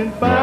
I know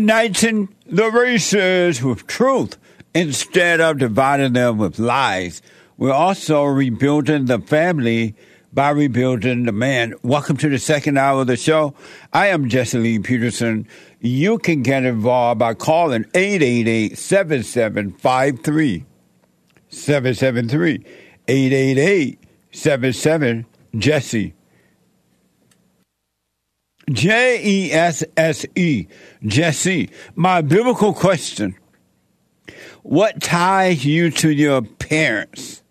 uniting the races with truth instead of dividing them with lies. We're also rebuilding the family by rebuilding the man. Welcome to the second hour of the show. I am Jesse Lee Peterson. You can get involved by calling 888 7753 773 888 77 Jesse. J E S S E, Jesse. My biblical question What ties you to your parents?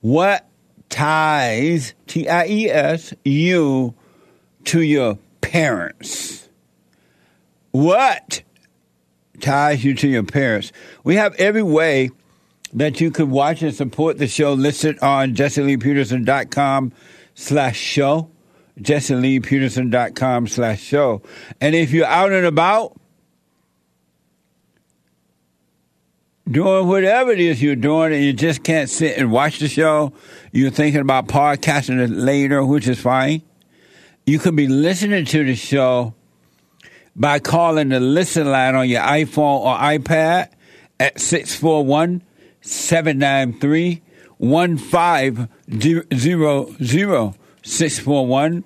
What ties, T I E S, you to your parents? What ties you to your parents? We have every way that you could watch and support the show listed on jesseleepeterson.com slash show jesseleepeterson.com slash show. And if you're out and about, doing whatever it is you're doing and you just can't sit and watch the show, you're thinking about podcasting it later, which is fine. You could be listening to the show by calling the listen line on your iPhone or iPad at 641 793 1500 641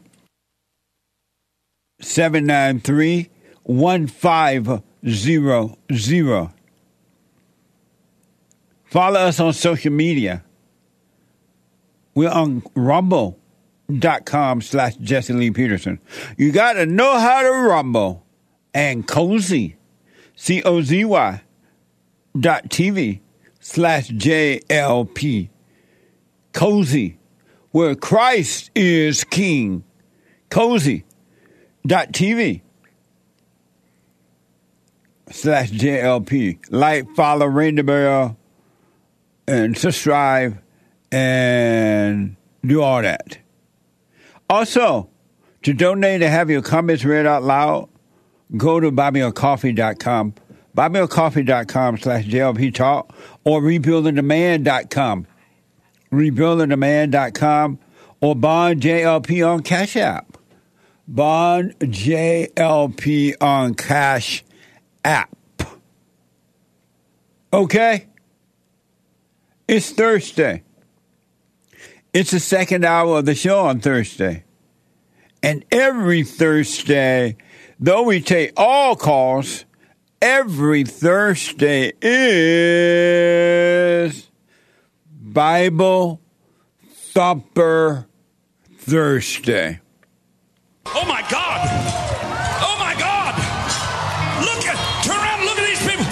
793 1500. Follow us on social media. We're on rumble.com slash Jesse Lee Peterson. You got to know how to rumble and cozy, C O Z Y dot TV slash JLP. Cozy, where Christ is King. Cozy dot TV slash JLP. Like, follow, ring the bell, and subscribe, and do all that. Also, to donate and have your comments read out loud, go to buymeacoffee.com, buymeacoffee.com slash JLP talk, or rebuildingtheman.com, rebuildingtheman.com, or Bond JLP on Cash App. Bond JLP on Cash App. Okay? It's Thursday. It's the second hour of the show on Thursday. And every Thursday, though we take all calls, every Thursday is Bible Thumper Thursday. Oh my God! Oh my God! Look at, turn around look at these people.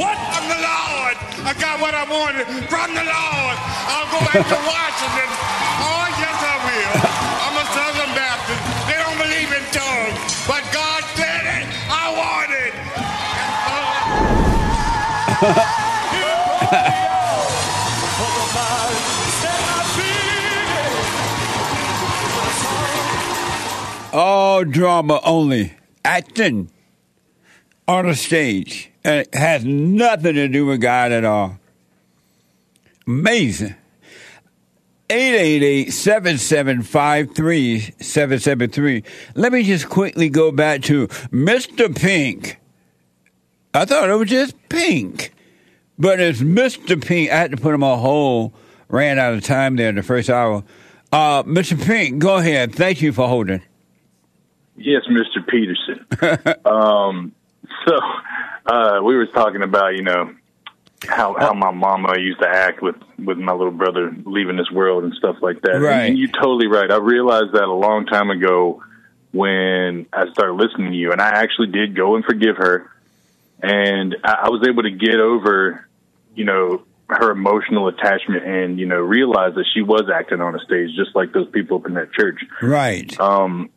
What? From the Lord. I got what I wanted from the Lord. I'll go back to Washington. Oh, yes, I will. I'm a Southern Baptist. They don't believe in tongues. But God said it. I want it. All drama only. Acting on a stage. And it has nothing to do with God at all. Amazing. 888-775-3773. Let me just quickly go back to Mr. Pink. I thought it was just Pink. But it's Mr. Pink. I had to put him on hold. Ran out of time there in the first hour. Uh, Mr. Pink, go ahead. Thank you for holding. Yes, Mr. Peterson. um, so uh, we were talking about you know how how my mama used to act with with my little brother leaving this world and stuff like that. Right. And you're totally right. I realized that a long time ago when I started listening to you, and I actually did go and forgive her, and I, I was able to get over, you know, her emotional attachment and you know realize that she was acting on a stage just like those people up in that church. Right. Um,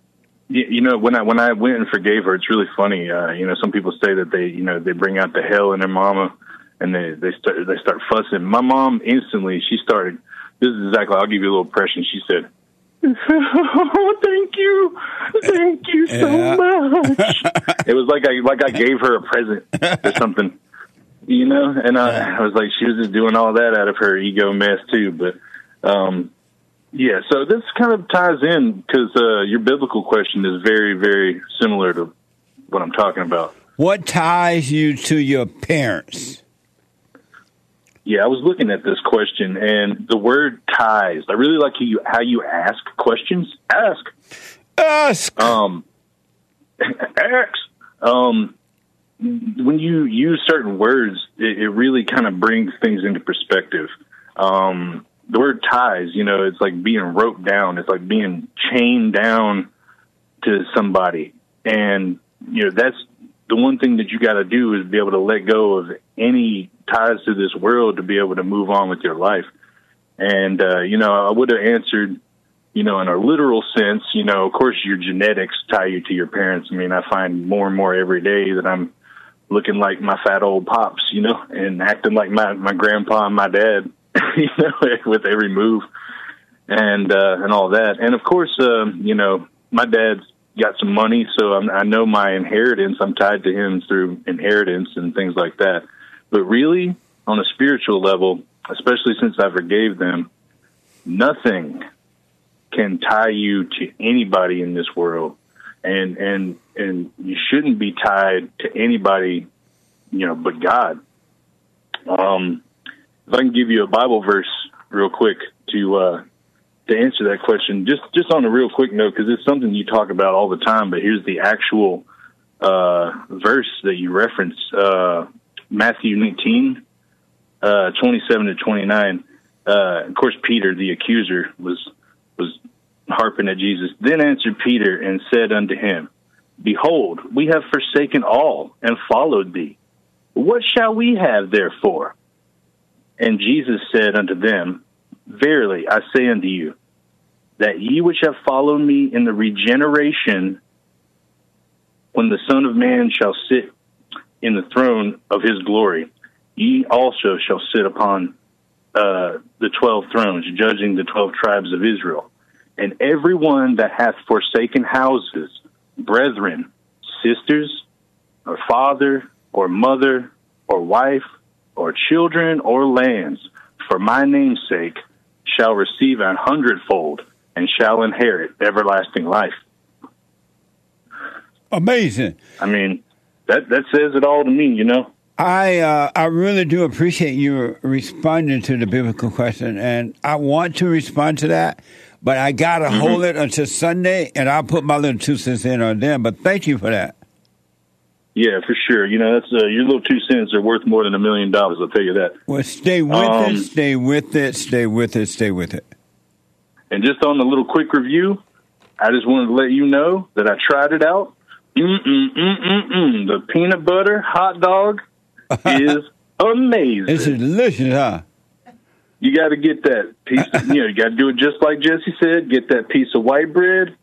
you, know, when I when I went and forgave her, it's really funny. Uh, you know, some people say that they you know they bring out the hell in their mama, and they they start they start fussing. My mom instantly she started. This is exactly. I'll give you a little impression. She said. Oh, thank you, thank you so Yeah. much. it was like I like I gave her a present or something, you know. And I, I was like, she was just doing all that out of her ego mess too. But um, yeah, so this kind of ties in because uh, your biblical question is very, very similar to what I'm talking about. What ties you to your parents? Yeah, I was looking at this question, and the word ties. I really like how you how you ask questions. Ask, Ask. um, ask. Um, when you use certain words, it, it really kind of brings things into perspective. Um, the word ties, you know, it's like being roped down. It's like being chained down to somebody, and you know that's the one thing that you got to do is be able to let go of any ties to this world to be able to move on with your life. And uh, you know, I would have answered, you know, in a literal sense, you know, of course, your genetics tie you to your parents. I mean, I find more and more every day that I'm looking like my fat old pops, you know, and acting like my my grandpa and my dad, you know, with every move and uh, and all that. And of course, um, you know, my dad's got some money, so I'm, I know my inheritance. I'm tied to him through inheritance and things like that. But really, on a spiritual level, especially since I forgave them, nothing can tie you to anybody in this world, and and and you shouldn't be tied to anybody, you know, but God. Um, if I can give you a Bible verse real quick to uh, to answer that question, just just on a real quick note, because it's something you talk about all the time. But here's the actual uh, verse that you reference: uh, Matthew 19, uh, 27 to 29. Uh, of course, Peter, the accuser, was was harping at Jesus. Then answered Peter and said unto him, Behold, we have forsaken all and followed thee. What shall we have therefore? And Jesus said unto them, Verily I say unto you, that ye which have followed me in the regeneration, when the Son of Man shall sit in the throne of his glory, ye also shall sit upon uh, the twelve thrones, judging the twelve tribes of Israel. And every one that hath forsaken houses, brethren, sisters, or father, or mother, or wife, or children, or lands, for my name's sake, shall receive an hundredfold and shall inherit everlasting life. Amazing. I mean, that that says it all to me, you know. I uh, I really do appreciate you responding to the biblical question, and I want to respond to that, but I gotta Mm-hmm. hold it until Sunday, and I'll put my little two cents in on them. But thank you for that. Yeah, for sure. You know, that's uh, your little two cents are worth more than a million dollars. I'll tell you that. Well, stay with Um, it, stay with it, stay with it, stay with it. And just on the little quick review, I just wanted to let you know that I tried it out. Mm mm mm. The peanut butter hot dog is amazing. It's delicious, huh? you got to get that piece. you know, you got to do it just like Jesse said. Get that piece of white bread,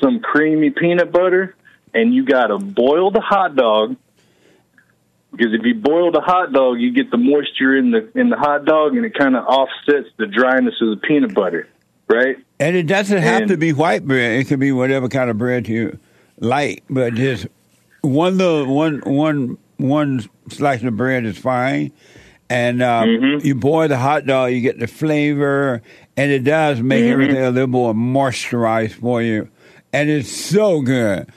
some creamy peanut butter, and you got to boil the hot dog. Because if you boil the hot dog, you get the moisture in the in the hot dog, and it kind of offsets the dryness of the peanut butter, right? And it doesn't have And- to be white bread. It can be whatever kind of bread you like, but just one little one one one slice of bread is fine. And uh, Mm-hmm. you boil the hot dog, you get the flavor, and it does make Mm-hmm. everything a little more moisturized for you. And it's so good.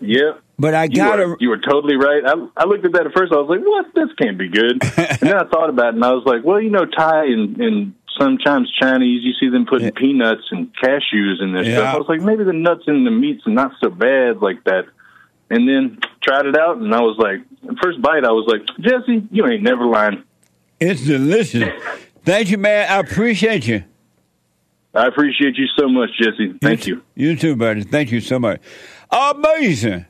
Yep. But I gotta you were totally right. I, I looked at that at first. I was like, "What? This can't be good." and then I thought about it, and I was like, "Well, you know, Thai and, and sometimes Chinese, you see them putting peanuts and cashews in their Yeah. stuff." I was like, maybe the nuts in the meats are not so bad like that. And then tried it out, and I was like, first bite, I was like, Jesse, you ain't never lying. It's delicious. Thank you, man. I appreciate you. I appreciate you so much, Jesse. Thank you. You too, buddy. Thank you so much. Amazing.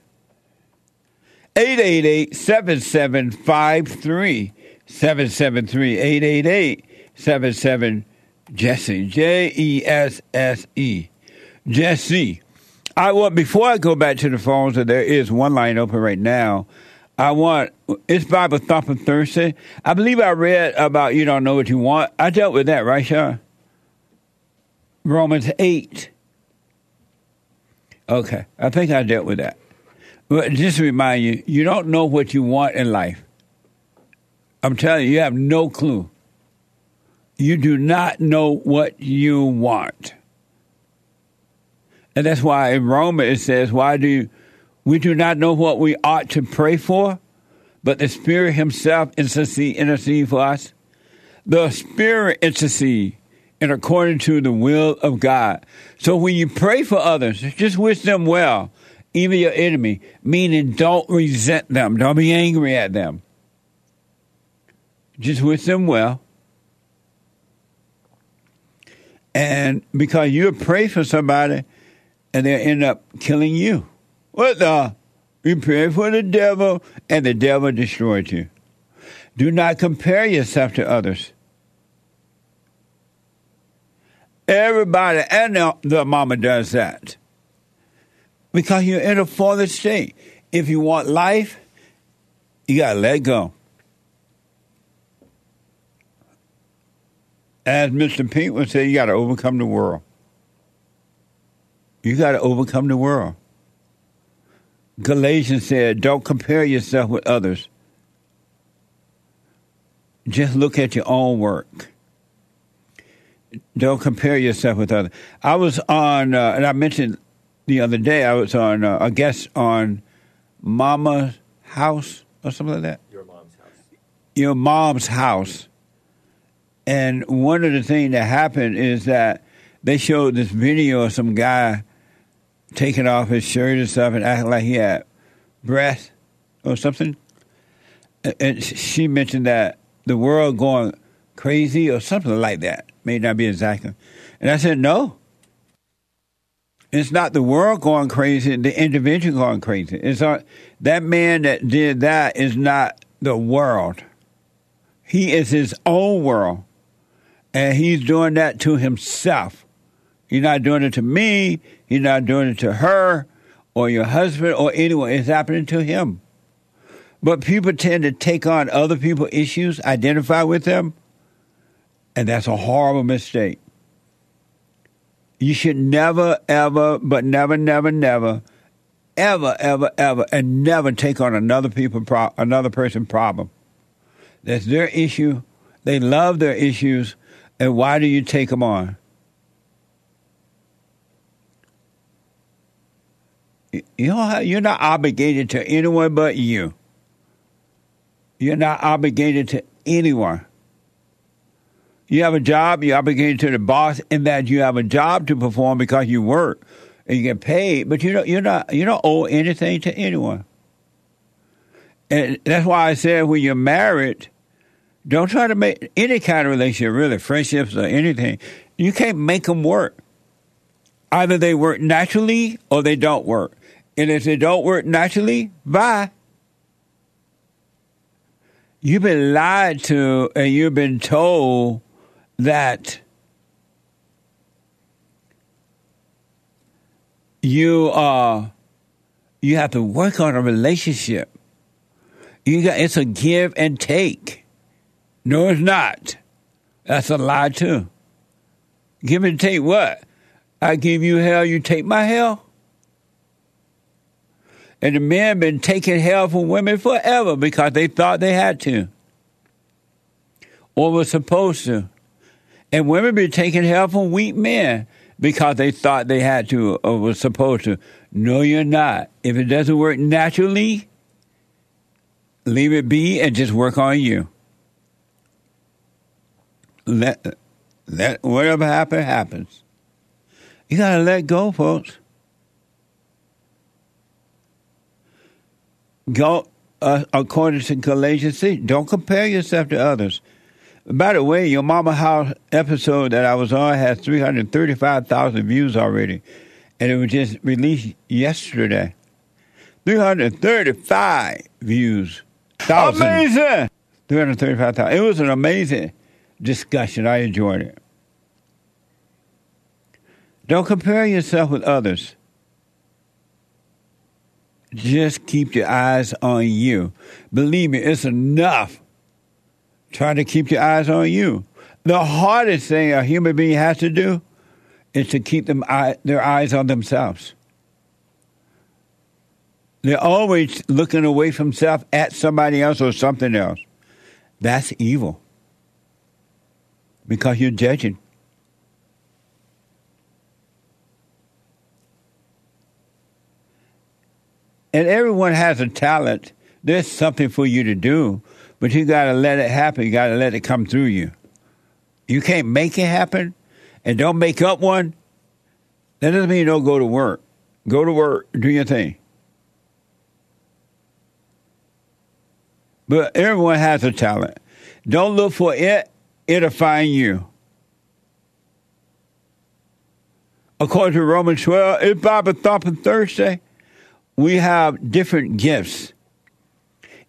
888-7753. 773-888-77 Jesse. J-E-S-S-E. Jesse. I want before I go back to the phones, there is one line open right now. I want it's Bible Thumping Thursday. I believe I read about you don't know what you want. I dealt with that, right, Sean? Romans eight. Okay, I think I dealt with that. But just to remind you, you don't know what you want in life. I'm telling you, you have no clue. You do not know what you want. And that's why in Romans it says, Why do you, we do not know what we ought to pray for, but the Spirit Himself intercede, intercede for us? The Spirit intercede and according to the will of God. So when you pray for others, just wish them well, even your enemy, meaning don't resent them, don't be angry at them. Just wish them well. And because you pray for somebody and they'll end up killing you. What the? You pray for the devil and the devil destroyed you. Do not compare yourself to others. Everybody and the, the mama does that. Because you're in a fallen state. If you want life, you got to let go. As Mr. Pink would say, you got to overcome the world. You got to overcome the world. Galatians said, don't compare yourself with others. Just look at your own work. Don't compare yourself with others. I was on, uh, and I mentioned the other day, I was on uh, a guest on Mama's House or something like that. Your mom's house. Your mom's house. And one of the things that happened is that they showed this video of some guy taking off his shirt and stuff and acting like he had breath or something. And she mentioned that the world going crazy or something like that. May not be exactly. And I said, no. It's not the world going crazy, the individual going crazy. It's not, that man that did that is not the world. He is his own world. And he's doing that to himself. He's not doing it to me. He's not doing it to her or your husband or anyone. It's happening to him. But people tend to take on other people's issues, identify with them, and that's a horrible mistake. You should never, ever, but never, never, never, ever, ever, ever, and never take on another people, pro- another person's problem. That's their issue. They love their issues, and why do you take them on? You're not obligated to anyone but you. You're not obligated to anyone. You have a job, you're obligated to the boss in that you have a job to perform because you work and you get paid, but you don't you're not you don't owe anything to anyone. And that's why I said when you're married, don't try to make any kind of relationship, really, friendships or anything. You can't make them work. Either they work naturally or they don't work. And if they don't work naturally, bye. You've been lied to and you've been told that you uh you have to work on a relationship. You got it's a give and take. No, it's not. That's a lie too. Give and take what? I give you hell, you take my hell. And the men been taking hell from women forever because they thought they had to. Or were supposed to. And women be taking help from weak men because they thought they had to or were supposed to. No, you're not. If it doesn't work naturally, leave it be and just work on you. Let let whatever happens happens. You gotta let go, folks. Go uh, according to Galatians 6. Don't compare yourself to others. By the way, your Mama House episode that I was on has 335,000 views already, and it was just released yesterday. 335 views. Thousand. Amazing! 335,000. It was an amazing discussion. I enjoyed it. Don't compare yourself with others. Just keep your eyes on you. Believe me, it's enough. Try to keep your eyes on you. The hardest thing a human being has to do is to keep them their eyes on themselves. They're always looking away from self at somebody else or something else. That's evil. Because you're judging. And everyone has a talent. There's something for you to do, but you got to let it happen. You got to let it come through you. You can't make it happen and don't make up one. That doesn't mean you don't go to work. Go to work, do your thing. But everyone has a talent. Don't look for it, it'll find you. According to Romans 12, it's Bible Thumping Thursday we have different gifts.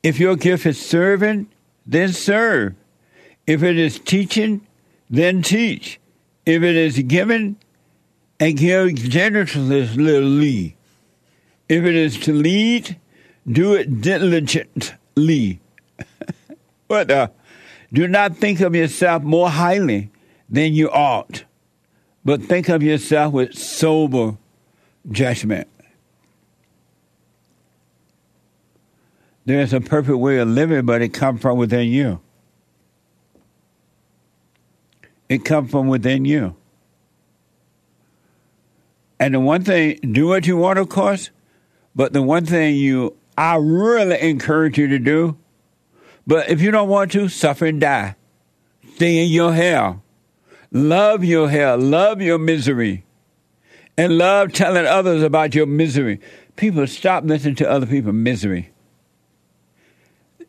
If your gift is serving, then serve. If it is teaching, then teach. If it is giving, and give generously. If it is to lead, do it diligently. but uh, do not think of yourself more highly than you ought, but think of yourself with sober judgment. There's a perfect way of living, but it comes from within you. It comes from within you. And the one thing, do what you want, of course, but the one thing you, I really encourage you to do, but if you don't want to, suffer and die. Stay in your hell. Love your hell. Love your misery. And love telling others about your misery. People stop listening to other people's misery.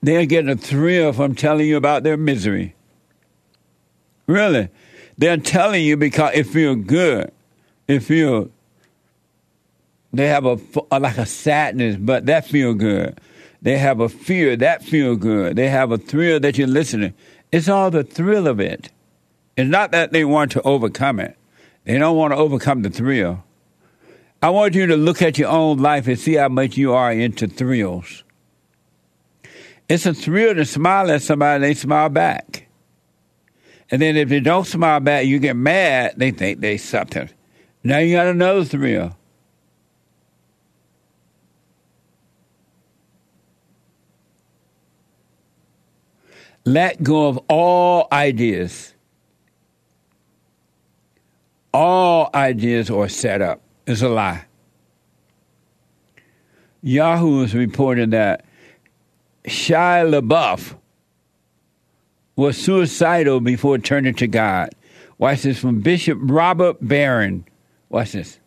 They're getting a thrill from telling you about their misery. Really. They're telling you because it feels good. It feels, they have a, like a sadness, but that feel good. They have a fear, that feel good. They have a thrill that you're listening. It's all the thrill of it. It's not that they want to overcome it. They don't want to overcome the thrill. I want you to look at your own life and see how much you are into thrills. It's a thrill to smile at somebody, and they smile back. And then if they don't smile back, you get mad, they think they something. Now you got another thrill. Let go of all ideas. All ideas are set up. It's a lie. Yahoo has reported that Shia LaBeouf was suicidal before turning to God. Watch this from Bishop Robert Barron. Watch this.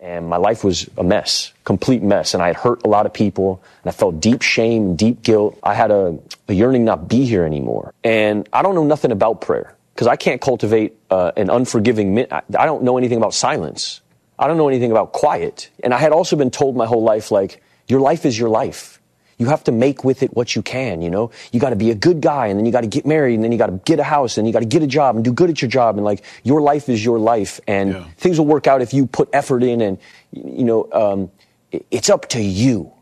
And my life was a mess, complete mess. And I had hurt a lot of people, and I felt deep shame, deep guilt. I had a, a yearning not be here anymore. And I don't know nothing about prayer because I can't cultivate uh, an unforgiving. Mi- I don't know anything about silence. I don't know anything about quiet. And I had also been told my whole life, like, your life is your life you have to make with it what you can, you know? You got to be a good guy and then you got to get married and then you got to get a house and you got to get a job and do good at your job and like your life is your life and yeah. things will work out if you put effort in and you know um, it's up to you.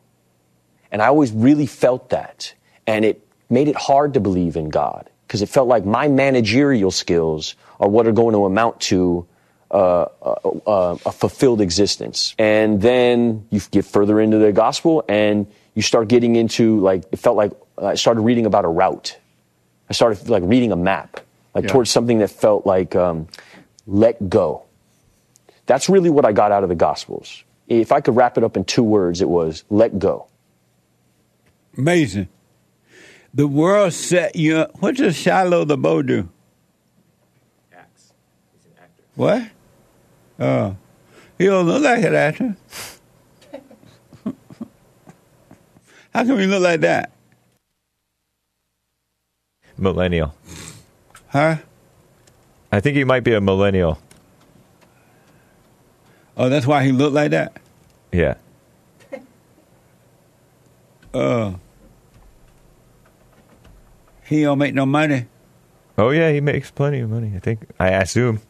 And I always really felt that and it made it hard to believe in God because it felt like my managerial skills are what are going to amount to uh, uh, a fulfilled existence. And then you get further into the gospel and you start getting into like it felt like I started reading about a route. I started like reading a map, like yeah. towards something that felt like um, let go. That's really what I got out of the Gospels. If I could wrap it up in two words, it was let go. Amazing. The world set you up. What does Shiloh the Bow do? Acts. He's an actor. What? Oh. He don't look like an actor. How come he look like that? Millennial. Huh? I think he might be a millennial. Oh, that's why he looked like that. Yeah. Oh. He don't make no money. Oh yeah, he makes plenty of money. I think. I assume,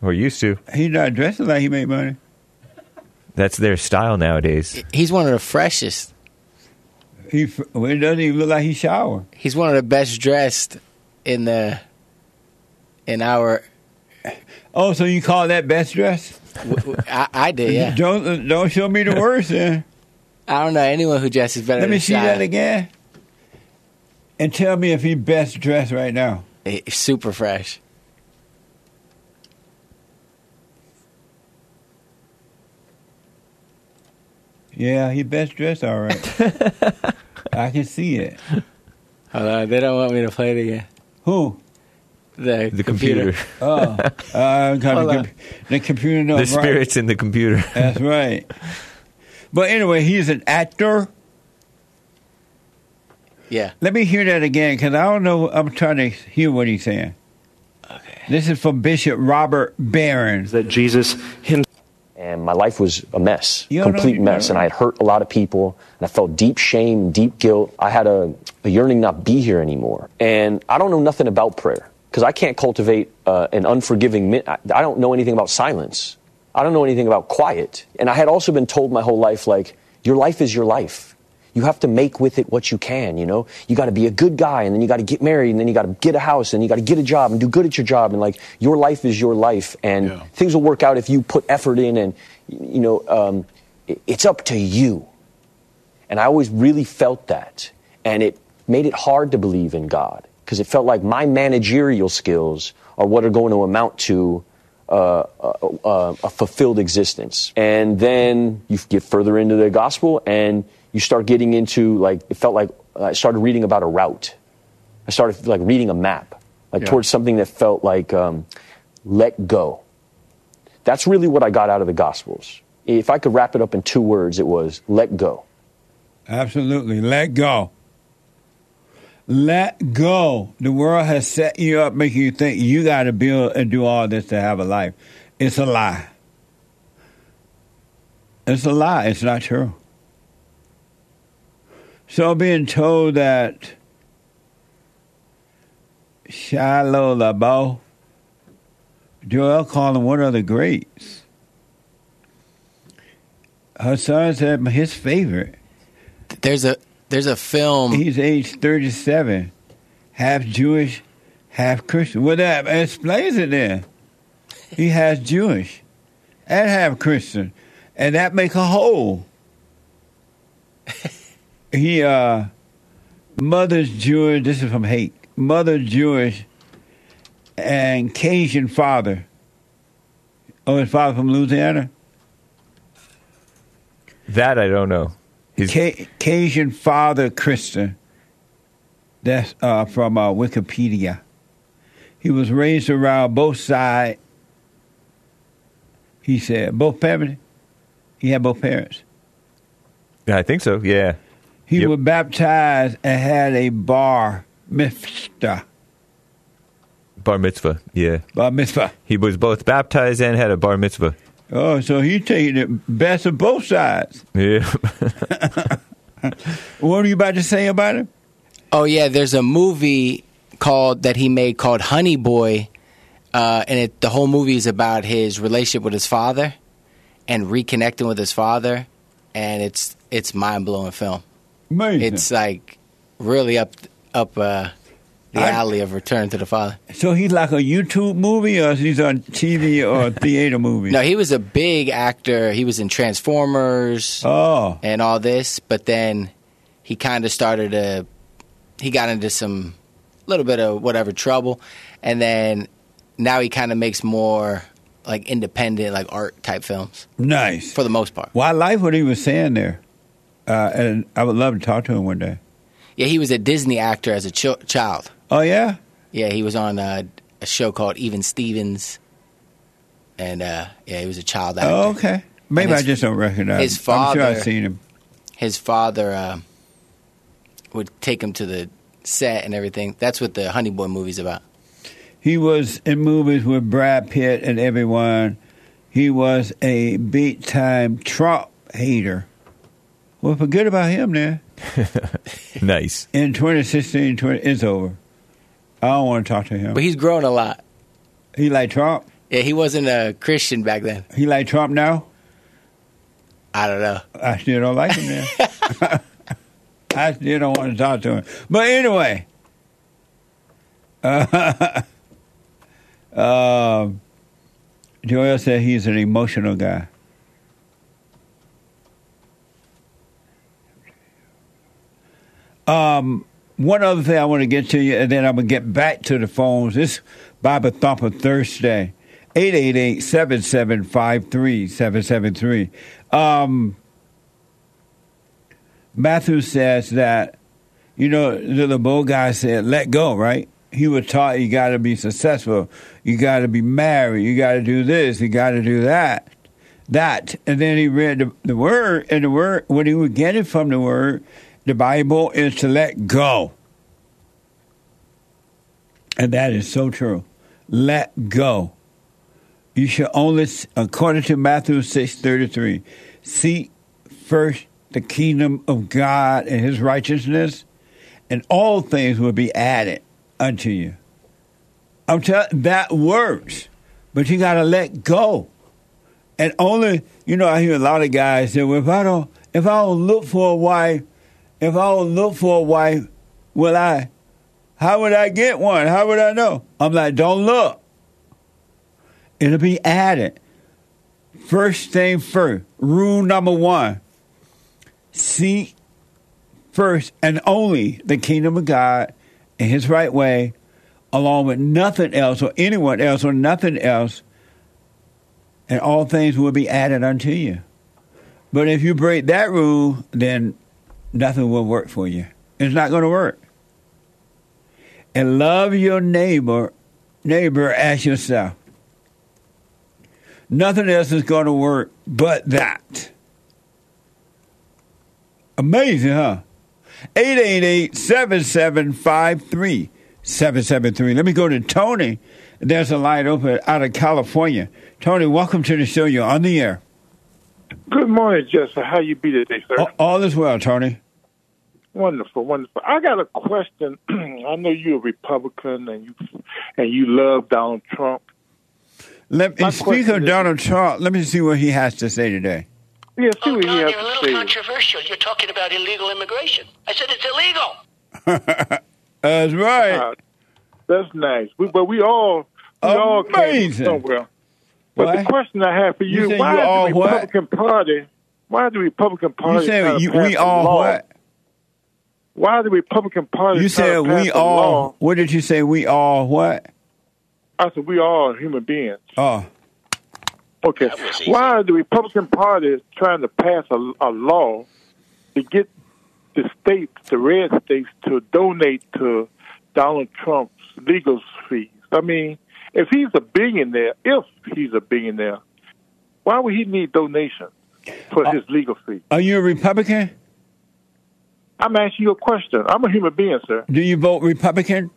or used to. He's not dressing like he made money. That's their style nowadays. He's one of the freshest. He well, it doesn't even look like he shower. He's one of the best dressed in the in our. Oh, so you call that best dress? I did, yeah. Don't don't show me the worst then. I don't know anyone who dresses better. Let me see Shy. that again. And tell me if he best dressed right now. He's super fresh. Yeah, he best dressed all right. I can see it. Hold on, they don't want me to play it again. Who? The, The computer, Oh, uh, got the, Hold on. com- the computer. No, the spirits in the computer. That's right. But anyway, he's an actor. Yeah. Let me hear that again because I don't know. I'm trying to hear what he's saying. Okay. This is from Bishop Robert Barron. that Jesus himself and my life was a mess, You complete mess. And I had hurt a lot of people, and I felt deep shame, deep guilt. I had a, a yearning not be here anymore. And I don't know nothing about prayer because I can't cultivate uh, an unforgiving. I, I don't know anything about silence. I don't know anything about quiet. And I had also been told my whole life, like, your life is your life. You have to make with it what you can, you know? You got to be a good guy, and then you got to get married, and then you got to get a house, and you got to get a job and do good at your job. And, like, your life is your life, and things will work out if you put effort in, and, you know, um, it's up to you. And I always really felt that. And it made it hard to believe in God because it felt like my managerial skills are what are going to amount to uh, a, a, a fulfilled existence. And then you get further into the gospel and you start getting into like, it felt like I started reading about a route. I started like reading a map, like Yeah. towards something that felt like um, let go. That's really what I got out of the gospels. If I could wrap it up in two words, it was let go. Absolutely. Let go. Let go. The world has set you up, making you think you got to build and do all this to have a life. It's a lie. It's a lie. It's not true. So being told that Shiloh LaBeouf, Joel called him one of the greats. Her son said his favorite. There's a there's a film. He's age 37, half Jewish, half Christian. Well, that explains it then. He has Jewish and half Christian, and that make a whole. he, uh, mother's Jewish, this is from Hake, mother Jewish and Cajun father. Oh, his father from Louisiana? That I don't know. He's Ca- Cajun father Christian. That's uh, from uh, Wikipedia. He was raised around both sides. He said both parents. He had both parents. Yeah, I think so. Yeah. He Yep. was baptized and had a bar mitzvah. Bar mitzvah. Yeah. Bar mitzvah. He was both baptized and had a bar mitzvah. Oh, so he taking the best of both sides. Yeah. What are you about to say about him? Oh yeah, there's a movie called that he made called Honey Boy, uh, and it, the whole movie is about his relationship with his father and reconnecting with his father, and it's it's mind blowing film. Amazing. It's like really up up uh, the I- alley of Return to the Father. so he's like a YouTube movie, or he's on TV or theater movie? No, he was a big actor. He was in Transformers Oh, and all this, but then he kind of started to he got into some little bit of whatever trouble, and then now he kind of makes more like independent, like art type films nice. for the most part. Well, I like what he was saying there, uh, and I would love to talk to him one day. Yeah, he was a Disney actor as a ch- child. Oh yeah, Yeah, he was on uh, a show called Even Stevens, and uh, yeah, he was a child actor. oh okay. Maybe his- I just don't recognize. his him. I'm sure father- I've seen him. His father uh, would take him to the set and everything. That's what the Honey Boy movie's about. He was in movies with Brad Pitt and everyone. He was a big time Trump hater. Well, forget about him now. nice. In 2016, 20, it's over. I don't want to talk to him. But he's grown a lot. He like Trump? Yeah, he wasn't a Christian back then. He like Trump now? I don't know. I still don't like him now. I still don't want to talk to him. But anyway, uh, um, Joel said he's an emotional guy. Um, one other thing I want to get to you, and then I'm going to get back to the phones. This Bible Thumper Thursday, 888-7753-773. Um, Matthew says that, you know, the, the guy said, let go, right? He was taught you got to be successful. You got to be married. You got to do this. You got to do that. That. And then he read the, the word, and the word, when he would get it from the word, the Bible is to let go. And that is so true. Let go. You should only, according to Matthew 6 33, seek first the kingdom of God and his righteousness, and all things will be added unto you. I'm telling that works, but you got to let go. And only, you know, I hear a lot of guys say, well, if I don't, if I don't look for a wife, if I don't look for a wife, will I? How would I get one? How would I know? I'm like, don't look. It'll be added. First thing first. Rule number one seek first and only the kingdom of God in his right way, along with nothing else or anyone else or nothing else, and all things will be added unto you. But if you break that rule, then nothing will work for you. It's not going to work. And love your neighbor, neighbor as yourself. Nothing else is going to work but that. Amazing, huh? 888-7753-773. Let me go to Tony. There's a light open out of California. Tony, welcome to the show. You're on the air. Good morning, Jesse. How you be today, sir? All, all is well, Tony. Wonderful, wonderful. I got a question. I know you're a Republican and you and you love Donald Trump. Let me speak of Donald Trump. Let me see what he has to say today. Yeah, see what he has you're a little say. controversial. You're talking about illegal immigration. I said it's illegal. That's right. Uh, that's nice. We, but we all we all came from somewhere. But What? the question I have for You you: Why you is all the what? Republican Party? Why the Republican Party? You said trying to you, we all law? what? Why the Republican Party? You said we all. law? What did you say? We all what? I said we all human beings. Oh, Okay. That was easy. Why are the Republican Party trying to pass a, a law to get the states, the red states, to donate to Donald Trump's legal fees? I mean, if he's a billionaire, if he's a billionaire, why would he need donations for uh, his legal fees? are you a Republican? I'm asking you a question. I'm a human being, sir. Do you vote Republican?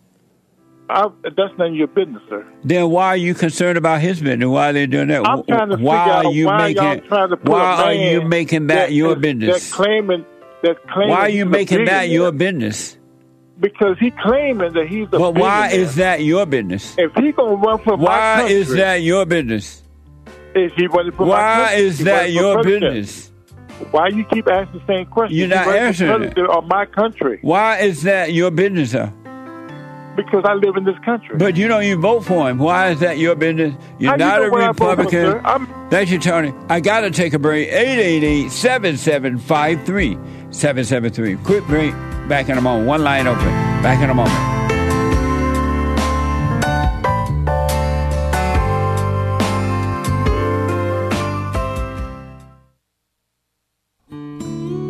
I, that's none of your business, sir. Then why are you concerned about his business? Why are they doing that? I'm trying to why figure are out you why making? y'all trying to put why are you making that, your that- business? That claiming, that claiming why are you making that your business? Because he claiming that he's a But why is that your business? If he gonna run for my Why country, is that your business? Is he running for my Why country? is that your president. business? Why you keep asking the same question? You're not for answering it. of my country Why is that your business, though? because I live in this country. But you don't even vote for him. Why is that your business? You're How you not know a for, Republican. I'm- Thank you, Tony. I got to take a break. 888-7753-773. Quick break. Back in a moment. One line open. Back in a moment.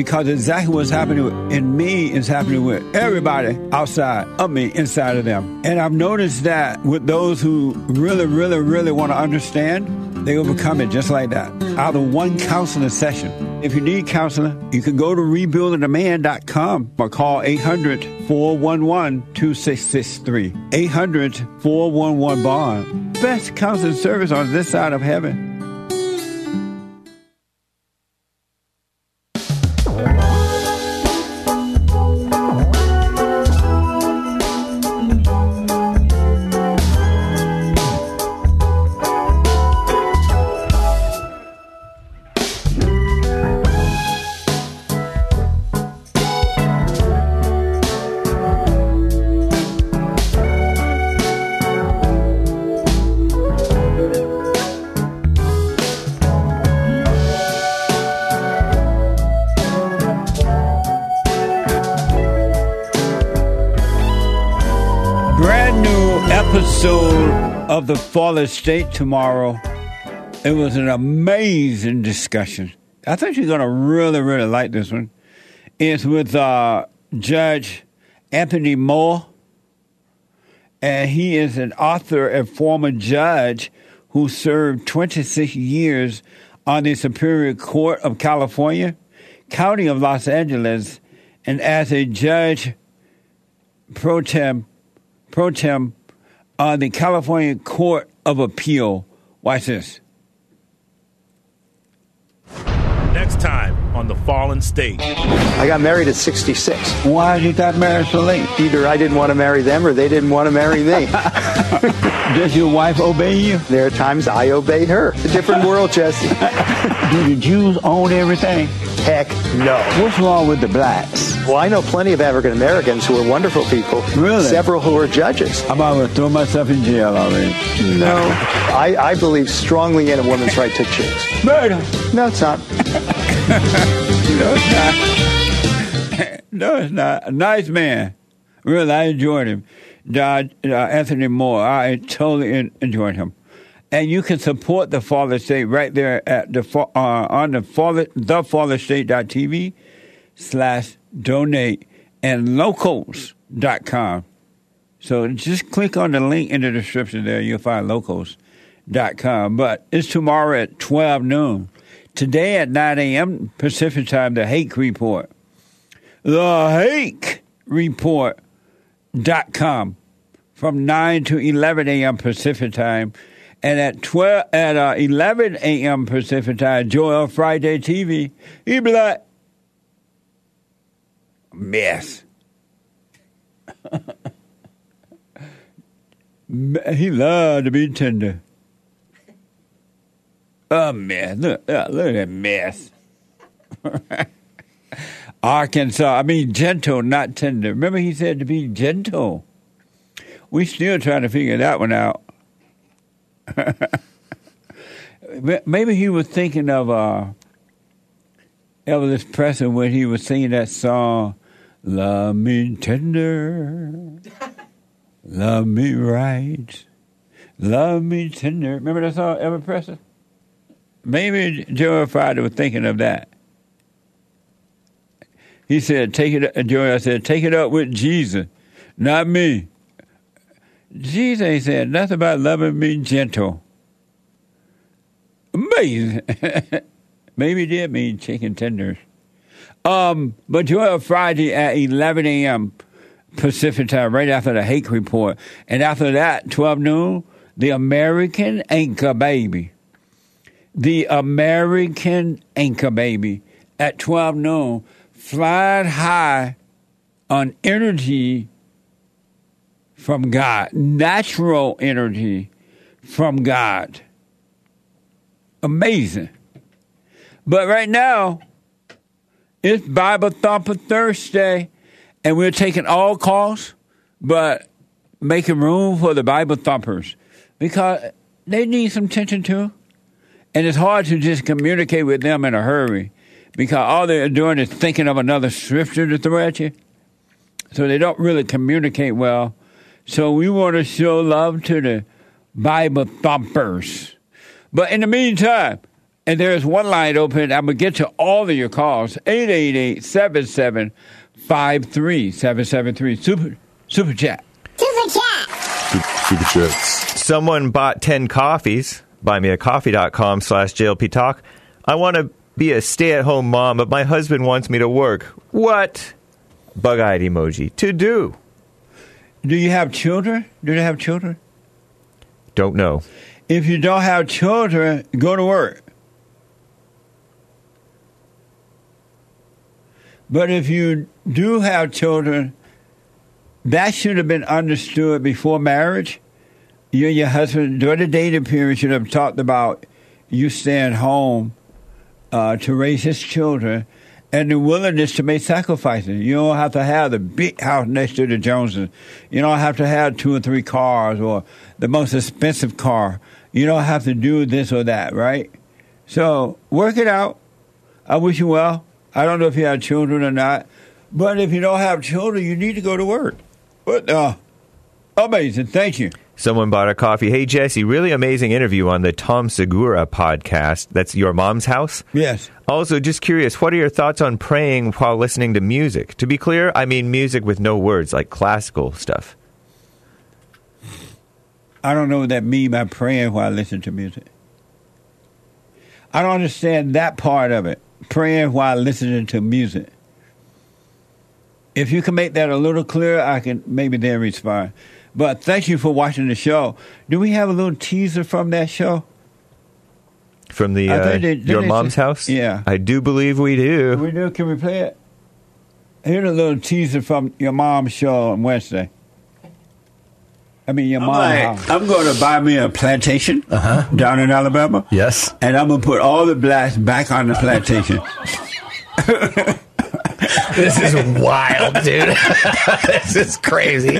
because exactly what's happening in me is happening with everybody outside of me, inside of them. And I've noticed that with those who really, really, really want to understand, they overcome it just like that out of one counseling session. If you need counseling, you can go to rebuildingtheman.com or call 800 411 2663. 800 411 Bond. Best counseling service on this side of heaven. Fallen State tomorrow. It was an amazing discussion. I think you're going to really, really like this one. It's with uh, Judge Anthony Moore, and he is an author and former judge who served 26 years on the Superior Court of California, County of Los Angeles, and as a judge pro tem pro tem on the California Court of Appeal. Watch this. Next time on The Fallen State. I got married at 66. Why did you got married so late? Either I didn't want to marry them or they didn't want to marry me. Does your wife obey you? There are times I obeyed her. It's a different world, Jesse. Do the Jews own everything? Heck no. What's wrong with the blacks? Well, I know plenty of African Americans who are wonderful people. Really? Several who are judges. I'm going to throw myself in jail already. No. I, I believe strongly in a woman's right to choose. Murder. No, it's not. no, it's not. no, it's not. A nice man. Really, I enjoyed him. Uh, uh, Anthony Moore, I totally enjoyed him. And you can support the Fallen State right there at the uh, on the Father thefallenstate.tv slash donate and locals.com. So just click on the link in the description there. You'll find locals.com. But it's tomorrow at 12 noon. Today at 9 a.m. Pacific time, the Hake Report. The Hake Report.com from 9 to 11 a.m. Pacific time. And at 12, at uh, 11 a.m. Pacific time, Joel Friday TV, he be like, mess. he loved to be tender. A mess. Look, uh, look at that mess. Arkansas. I mean, gentle, not tender. Remember, he said to be gentle. We still trying to figure that one out. Maybe he was thinking of uh, Elvis Presley when he was singing that song, "Love Me Tender, Love Me Right, Love Me Tender." Remember that song, Elvis Presley? Maybe Joe Friday was thinking of that. He said, "Take it." up, Joey, I said, "Take it up with Jesus, not me." Jesus ain't said nothing about loving me gentle. Amazing. Maybe it did mean chicken tenders. Um, but Joel Friday at 11 a.m. Pacific time, right after the Hake Report. And after that, 12 noon, the American Anchor Baby. The American Anchor Baby at 12 noon, flying high on energy from God, natural energy from God. Amazing. But right now, it's Bible Thumper Thursday, and we're taking all calls, but making room for the Bible Thumpers because they need some attention too. And it's hard to just communicate with them in a hurry because all they're doing is thinking of another scripture to throw at you. so they don't really communicate well. So we want to show love to the Bible thumpers. But in the meantime, and there's one line open, I'm going to get to all of your calls 888 77 773 Super Super Chat. Super chats. Someone bought 10 coffees. Buymeacoffee.com slash JLP Talk. I want to be a stay at home mom, but my husband wants me to work. What? Bug eyed emoji. To do. Do you have children? Do they have children? Don't know. If you don't have children, go to work. But if you do have children, that should have been understood before marriage. You and your husband, during the dating period, should have talked about you staying home uh, to raise his children and the willingness to make sacrifices. You don't have to have the big house next to the Joneses. You don't have to have two or three cars or the most expensive car. You don't have to do this or that, right? So work it out. I wish you well. I don't know if you have children or not, but if you don't have children, you need to go to work. But uh, amazing. Thank you. Someone bought a coffee. Hey, Jesse, really amazing interview on the Tom Segura podcast. That's Your Mom's House? Yes. Also, just curious, what are your thoughts on praying while listening to music? To be clear, I mean music with no words, like classical stuff. I don't know what that means by praying while I listen to music. I don't understand that part of it. Praying while listening to music. If you can make that a little clearer, I can maybe then respond. But thank you for watching the show. Do we have a little teaser from that show? From the uh, they- Your Mom's say- House? Yeah. I do believe we do. We do. Can we play it? Here's a little teaser from your mom's show on Wednesday. I mean, your I'm mom. like, house. I'm going to buy me a plantation uh-huh. down in Alabama. Yes. And I'm going to put all the blacks back on the plantation. This is wild, dude. this is crazy.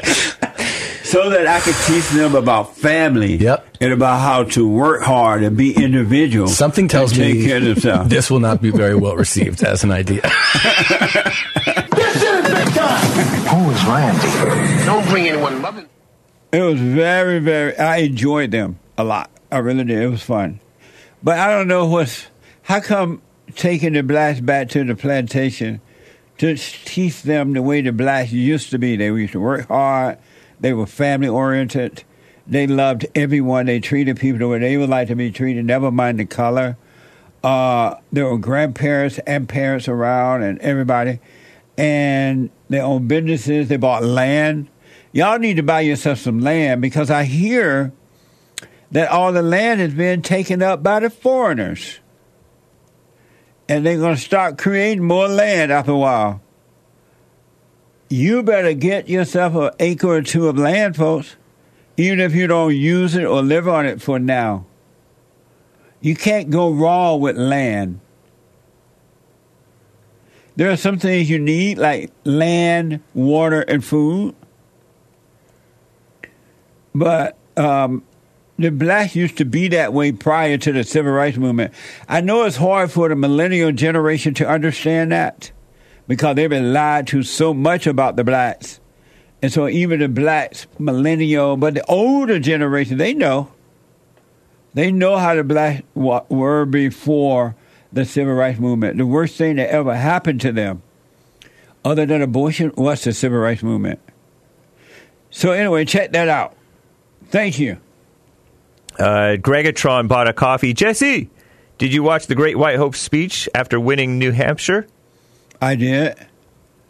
so that I could teach them about family. Yep. And about how to work hard and be individual. Something tells take me care of this will not be very well received as an idea. this is big time. Who is Randy? Don't bring anyone mother. It was very, very. I enjoyed them a lot. I really did. It was fun, but I don't know what's. How come taking the blacks back to the plantation to teach them the way the blacks used to be? They used to work hard. They were family oriented. They loved everyone. They treated people the way they would like to be treated. Never mind the color. Uh, there were grandparents and parents around, and everybody, and they owned businesses. They bought land y'all need to buy yourself some land because I hear that all the land has been taken up by the foreigners. And they're going to start creating more land after a while. You better get yourself an acre or two of land, folks, even if you don't use it or live on it for now. You can't go wrong with land. There are some things you need, like land, water, and food. But um, the blacks used to be that way prior to the civil rights movement. I know it's hard for the millennial generation to understand that because they've been lied to so much about the blacks. And so even the blacks, millennial, but the older generation, they know. They know how the blacks were before the civil rights movement. The worst thing that ever happened to them, other than abortion, was the civil rights movement. So anyway, check that out. Thank you. Uh, Gregatron bought a coffee. Jesse, did you watch the Great White Hope speech after winning New Hampshire? I did.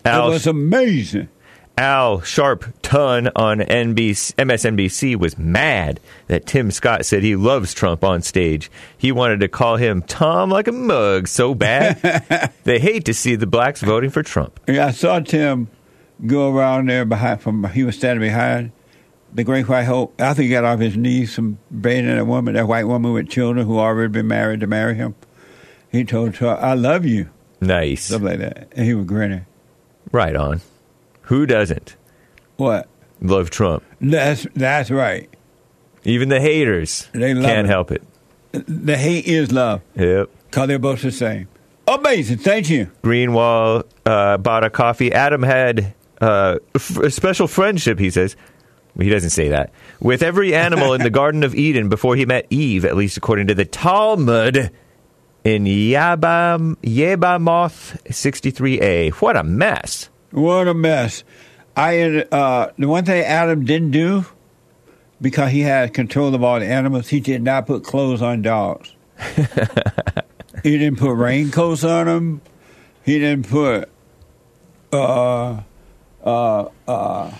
Al, it was amazing. Al Sharp Ton on NBC, MSNBC was mad that Tim Scott said he loves Trump on stage. He wanted to call him Tom like a mug so bad. they hate to see the blacks voting for Trump. Yeah, I saw Tim go around there behind. From he was standing behind the Great White Hope. I think he got off his knees from begging a woman, that white woman with children who already been married to marry him. He told her, "I love you." Nice. Stuff like that, and he was grinning. Right on. Who doesn't? What? Love Trump. That's that's right. Even the haters They can't it. help it. The hate is love. Yep. Cause they're both the same. Amazing. Thank you. Greenwall uh, bought a coffee. Adam had uh, f- a special friendship, he says. He doesn't say that. With every animal in the Garden of Eden before he met Eve, at least according to the Talmud in Yabam, Yebamoth 63a. What a mess. What a mess. I uh, the one thing Adam didn't do because he had control of all the animals, he did not put clothes on dogs. he didn't put raincoats on them. He didn't put uh uh uh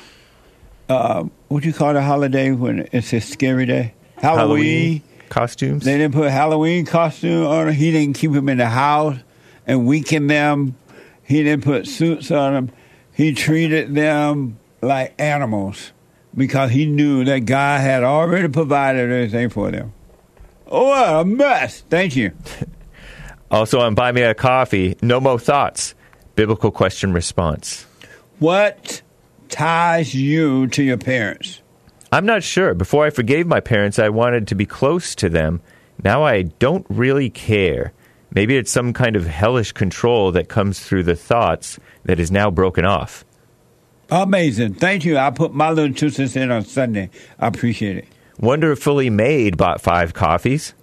uh what do you call the holiday when it's a scary day? Halloween. Halloween costumes. They didn't put Halloween costume on him. He didn't keep them in the house and weaken them. He didn't put suits on them. He treated them like animals because he knew that God had already provided everything for them. Oh, what a mess. Thank you. Also on Buy Me a Coffee, no more thoughts. Biblical question response. What ties you to your parents? I'm not sure. Before I forgave my parents, I wanted to be close to them. Now I don't really care. Maybe it's some kind of hellish control that comes through the thoughts that is now broken off. Amazing. Thank you. I put my little two cents in on Sunday. I appreciate it. Wonderfully Made bought five coffees.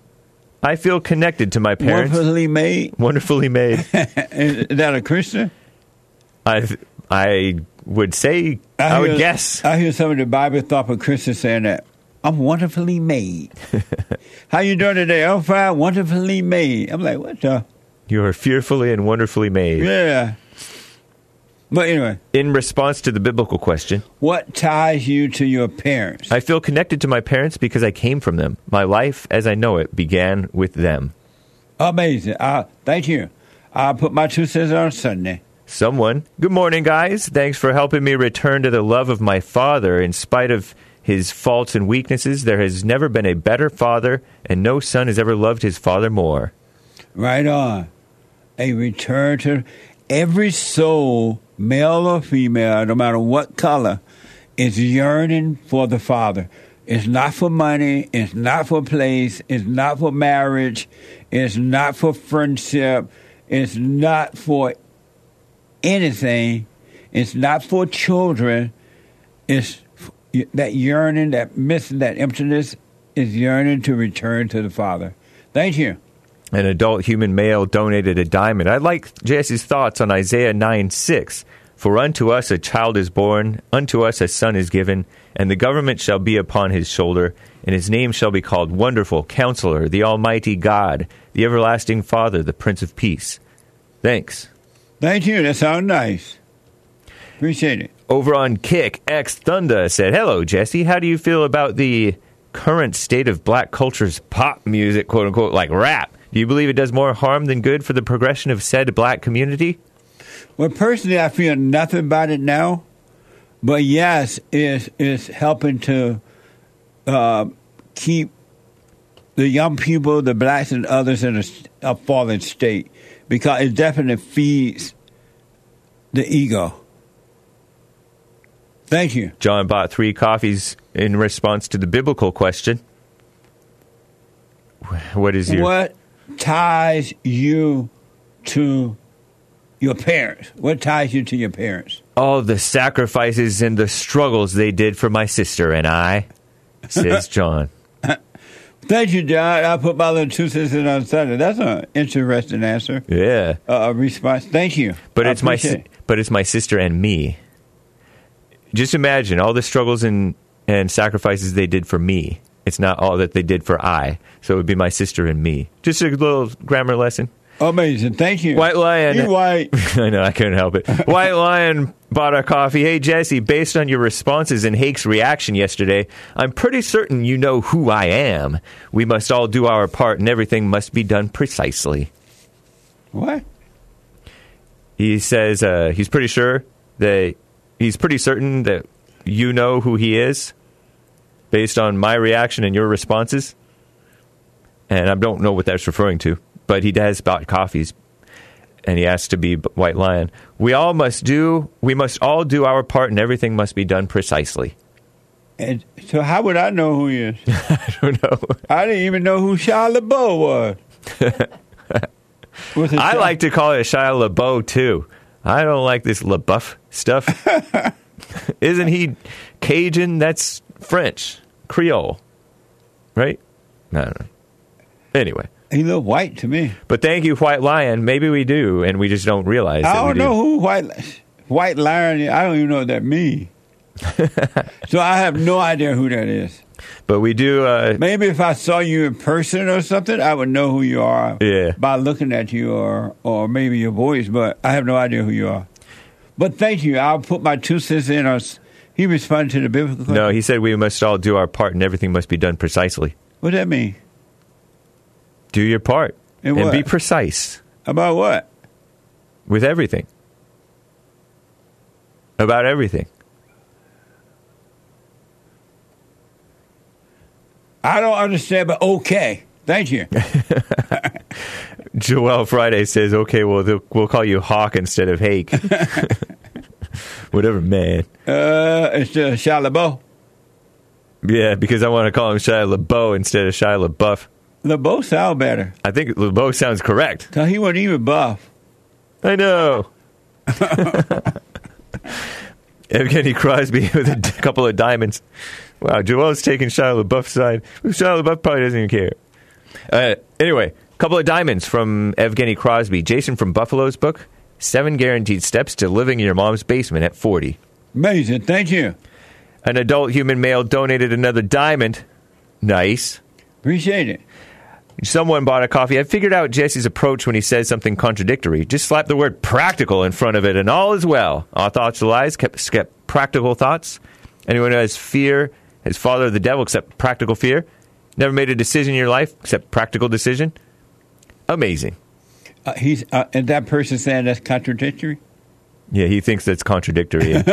I feel connected to my parents. Wonderfully made. Wonderfully made. Is that a Christian? I I would say I, would hear- guess. I hear some of the Bible thumper Christians saying that. I'm wonderfully made. How you doing today? I'm fine. Wonderfully made. I'm like, what the? You are fearfully and wonderfully made. Yeah. But anyway, In response to the biblical question, what ties you to your parents? I feel connected to my parents because I came from them. My life as I know it began with them. Amazing. Uh, thank you. I'll put my two cents on Sunday. Someone, good morning, guys. Thanks for helping me return to the love of my father. In spite of his faults and weaknesses, there has never been a better father, and no son has ever loved his father more. Right on. A return to every soul, male or female, no matter what color, is yearning for the Father. It's not for money. It's not for place. It's not for marriage. It's not for friendship. It's not for anything. It's not for children. It's that yearning, that missing, that emptiness is yearning to return to the Father. Thank you. An adult human male donated a diamond. I'd like Jesse's thoughts on Isaiah 9 6. For unto us a child is born, unto us a son is given, and the government shall be upon his shoulder, and his name shall be called Wonderful, Counselor, the Almighty God, the Everlasting Father, the Prince of Peace. Thanks. Thank you. That sounds nice. Appreciate it. Over on Kick, X Thunder said, Hello, Jesse. How do you feel about the current state of black culture's pop music, quote unquote, like rap? Do you believe it does more harm than good for the progression of said black community? Well, personally, I feel nothing about it now, but yes, it's, it's helping to uh, keep the young people, the blacks and others in a, a fallen state because it definitely feeds the ego. Thank you. John bought three coffees in response to the biblical question. What is your What ties you to your parents? What ties you to your parents? all the sacrifices and the struggles they did for my sister and I? Says John. Thank you, John. I put my little two cents in on Sunday. That's an interesting answer. Yeah, Uh, a response. Thank you. but I it's my si- but it's my sister and me. Just imagine all the struggles and and sacrifices they did for me. It's not all that they did for I. So it would be my sister and me. Just a little grammar lesson. Amazing. Thank you. White Lion. You white. I know, I couldn't help it. White Lion bought our coffee. Hey, Jesse, based on your responses and Hake's reaction yesterday, I'm pretty certain you know who I am. We must all do our part, and everything must be done precisely. What? He says uh, he's pretty sure that he's pretty certain that you know who he is based on my reaction and your responses. And I don't know what that's referring to, but he has bought coffees and he asked to be White Lion. We all must do, we must all do our part and everything must be done precisely. And so how would I know who he is? I don't know. I didn't even know who Shia LaBeouf was. Was I Shia- like to call it Shia LaBeouf too. I don't like this LaBeouf stuff. Isn't he Cajun? That's French, Creole, right? I don't know. Anyway, He looked white to me. but thank you, White Lion. Maybe we do, and we just don't realize. I don't do. know who white white lion. is. I don't even know what that means. so I have no idea who that is. But we do. Uh, Maybe if I saw you in person or something, I would know who you are. Yeah. By looking at you or or maybe your voice, but I have no idea who you are. But thank you. I'll put my two cents in. Or he responded to the biblical. No, he said we must all do our part, and everything must be done precisely. What does that mean? Do your part and what? be precise About what? with everything. About everything. I don't understand, but okay. Thank you. Joel Friday says, "Okay, well, we'll call you Hawk instead of Hake." Whatever, man. uh, it's uh, Shia LaBeouf. Yeah, because I want to call him Shia LaBeouf instead of Shia LaBeouf. LaBeouf sound better. I think LaBeouf sounds correct. He wasn't even buff. I know. Evgeny Crosby with a couple of diamonds. Wow, Joel's taking Shia LaBeouf's side. Shia LaBeouf probably doesn't even care. Uh, anyway, couple of diamonds from Evgeny Crosby. Jason from Buffalo's book, Seven Guaranteed Steps to Living in Your Mom's Basement at 40. Amazing. Thank you. An adult human male donated another diamond. Nice. Appreciate it. Someone bought a coffee. I figured out Jesse's approach when he says something contradictory. Just slap the word practical in front of it, and all is well. All thoughts are lies, kept, kept practical thoughts. Anyone who has fear has father of the devil, except practical fear. Never made a decision in your life, except practical decision. Amazing. Uh, he's uh, and that person saying that's contradictory. Yeah, he thinks that's contradictory.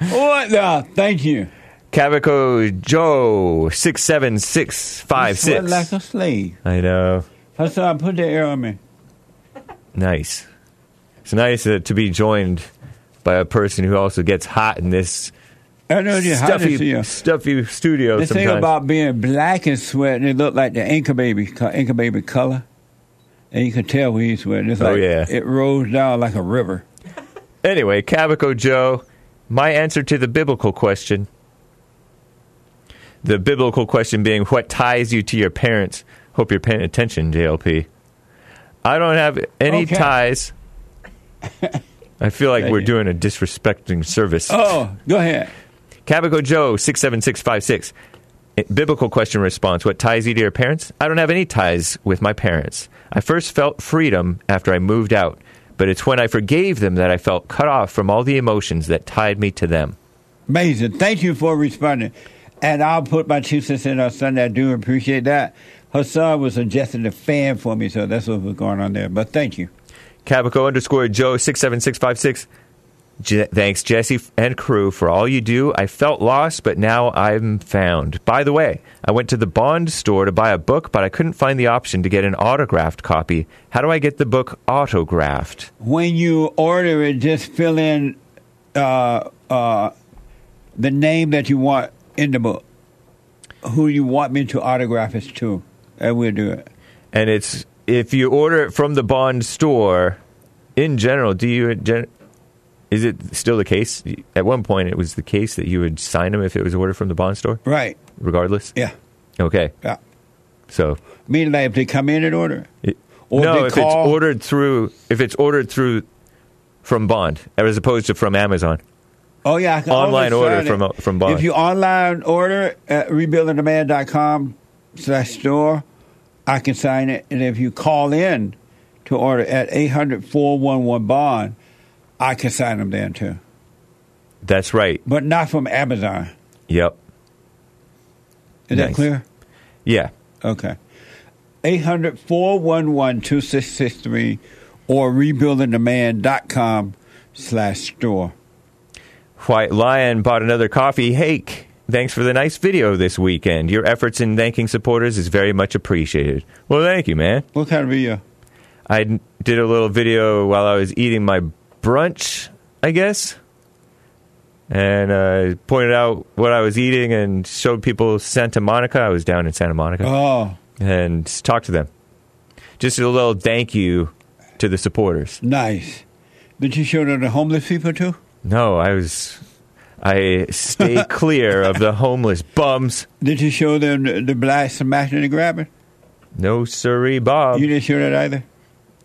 What? the? thank you. Cavico Joe six seven six five six. like a slave. I know. That's why I put the air on me. Nice. It's nice uh, to be joined by a person who also gets hot in this I know you stuffy, stuffy studio. The thing about being black and sweating, it looked like the Inca baby, Inca baby color, and you can tell when he's sweating. It's Oh, like yeah. it rolls down like a river. Anyway, Cavico Joe, my answer to the biblical question. The biblical question being, what ties you to your parents? Hope you're paying attention, JLP. I don't have any Okay. ties. I feel like we're doing a disrespecting service. Oh, go ahead. Cabico Joe, 67656. Eh, Biblical question response What ties you to your parents? I don't have any ties with my parents. I first felt freedom after I moved out, but it's when I forgave them that I felt cut off from all the emotions that tied me to them. Amazing. Thank you for responding. And I'll put my two cents in on Sunday. I do appreciate that. Her son was suggesting a fan for me, so that's what was going on there. But thank you. Cavico underscore Joe, 67656. Je- thanks, Jesse and crew, for all you do. I felt lost, but now I'm found. By the way, I went to the Bond store to buy a book, but I couldn't find the option to get an autographed copy. How do I get the book autographed? When you order it, just fill in uh, uh, the name that you want in the book, who you want me to autograph it to, and we'll do it. And it's if you order it from the Bond store, in general, do you is it still the case? At one point, it was the case that you would sign them if it was ordered from the Bond store, Right. regardless. Yeah. Okay. Yeah. So Meaning like if they come in and order it? Or no, if call- it's ordered through if it's ordered through from Bond as opposed to from Amazon. Oh yeah, I can Online order from, uh, from Bond. If you online order at rebuildingtheman.com slash store, I can sign it. And if you call in to order at 800 411 Bond, I can sign them then too. That's right. But not from Amazon. Yep. Is that clear? Yeah. Okay. 800 411 2663 or rebuildingtheman.com slash store. White Lion bought another coffee. Hake, thanks for the nice video this weekend. Your efforts in thanking supporters is very much appreciated. Well, thank you, man. What kind of video? I did a little video while I was eating my brunch, I guess, and uh, pointed out what I was eating and showed people Santa Monica. I was down in Santa Monica Oh, and talked to them. Just a little thank you to the supporters. Nice. Did you show them the homeless people too? No, I was. I stay clear of the homeless bums. Did you show them the, the black smashing and grabbing? No, sirree, Bob. You didn't show that either.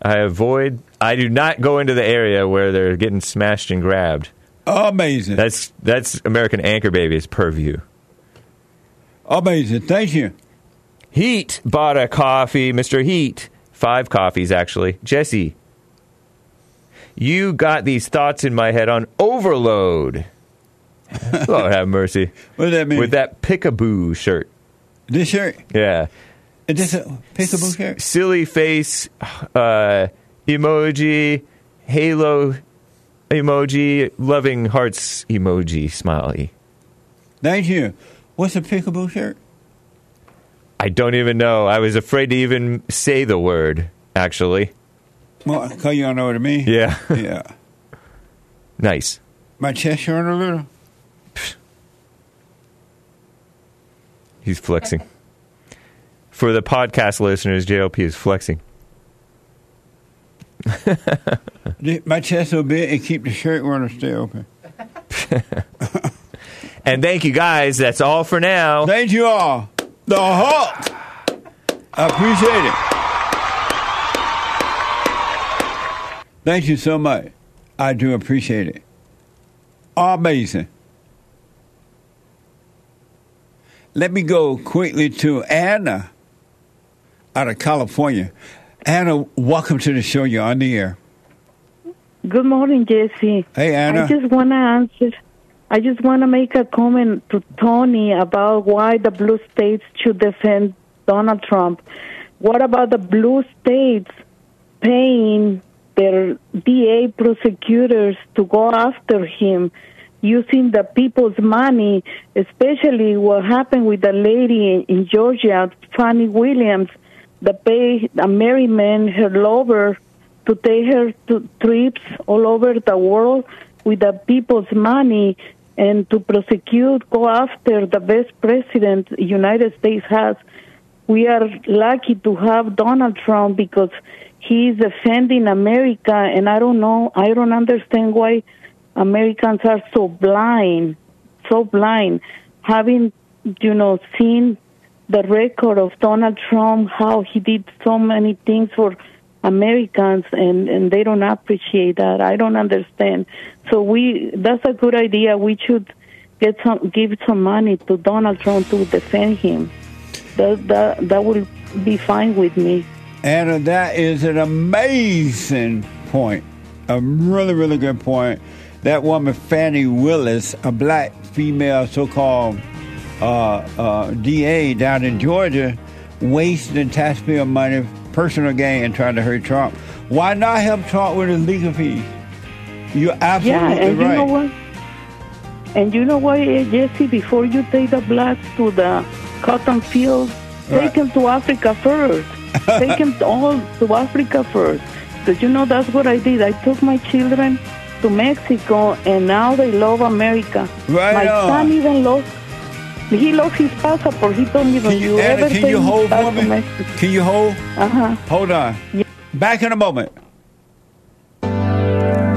I avoid. I do not go into the area where they're getting smashed and grabbed. Amazing. That's that's American Anchor Baby's purview. Amazing. Thank you. Heat bought a coffee, Mr. Heat. Five coffees, actually. Jesse, you got these thoughts in my head on overload. Lord have mercy. What does that mean? With that pickaboo shirt. This shirt? Yeah. Is this a pickaboo shirt? Silly face uh, emoji, halo emoji, loving hearts emoji, smiley. Thank you. What's a pickaboo shirt? I don't even know. I was afraid to even say the word, actually. Well, because you don't know what I mean? Yeah. Yeah. nice. My chest showing a little? He's flexing. For the podcast listeners, JLP is flexing. My chest a bit and keep the shirt runner stay open. And thank you guys. That's all for now. Thank you all. The Hulk. I appreciate it. Thank you so much. I do appreciate it. Amazing. Let me go quickly to Anna out of California. Anna, welcome to the show. You're on the air. Good morning, Jesse. Hey, Anna. I just want to answer. I just want to make a comment to Tony about why the blue states should defend Donald Trump. What about the blue states paying their DA prosecutors to go after him using the people's money, especially what happened with the lady in, Georgia, Fani Williams, that paid a married man, her lover, to take her to trips all over the world with the people's money and to prosecute, go after the best president the United States has. We are lucky to have Donald Trump because he's defending America, and I don't know, I don't understand why Americans are so blind, so blind, having, you know, seen the record of Donald Trump, how he did so many things for Americans, and and they don't appreciate that. I don't understand. So we, that's a good idea. We should get some, give some money to Donald Trump to defend him. That that that will be fine with me. Anna, that is an amazing point. A really, really good point. That woman, Fani Willis, a black female so called uh, uh, DA down in Georgia, wasting taxpayer money, personal gain, and trying to hurt Trump. Why not help Trump with his legal fees? You're absolutely yeah, and right. you know what? And you know what, eh, Jesse? Before you take the blacks to the cotton fields, take them to Africa first. take them all to Africa first. Because you know that's what I did. I took my children to Mexico, and now they love America. Right my on. son even lost. He lost his passport. He don't even Can you, you Anna, ever can take you hold back for me? Mexico. Can you hold? Uh huh. Hold on. Back in a moment.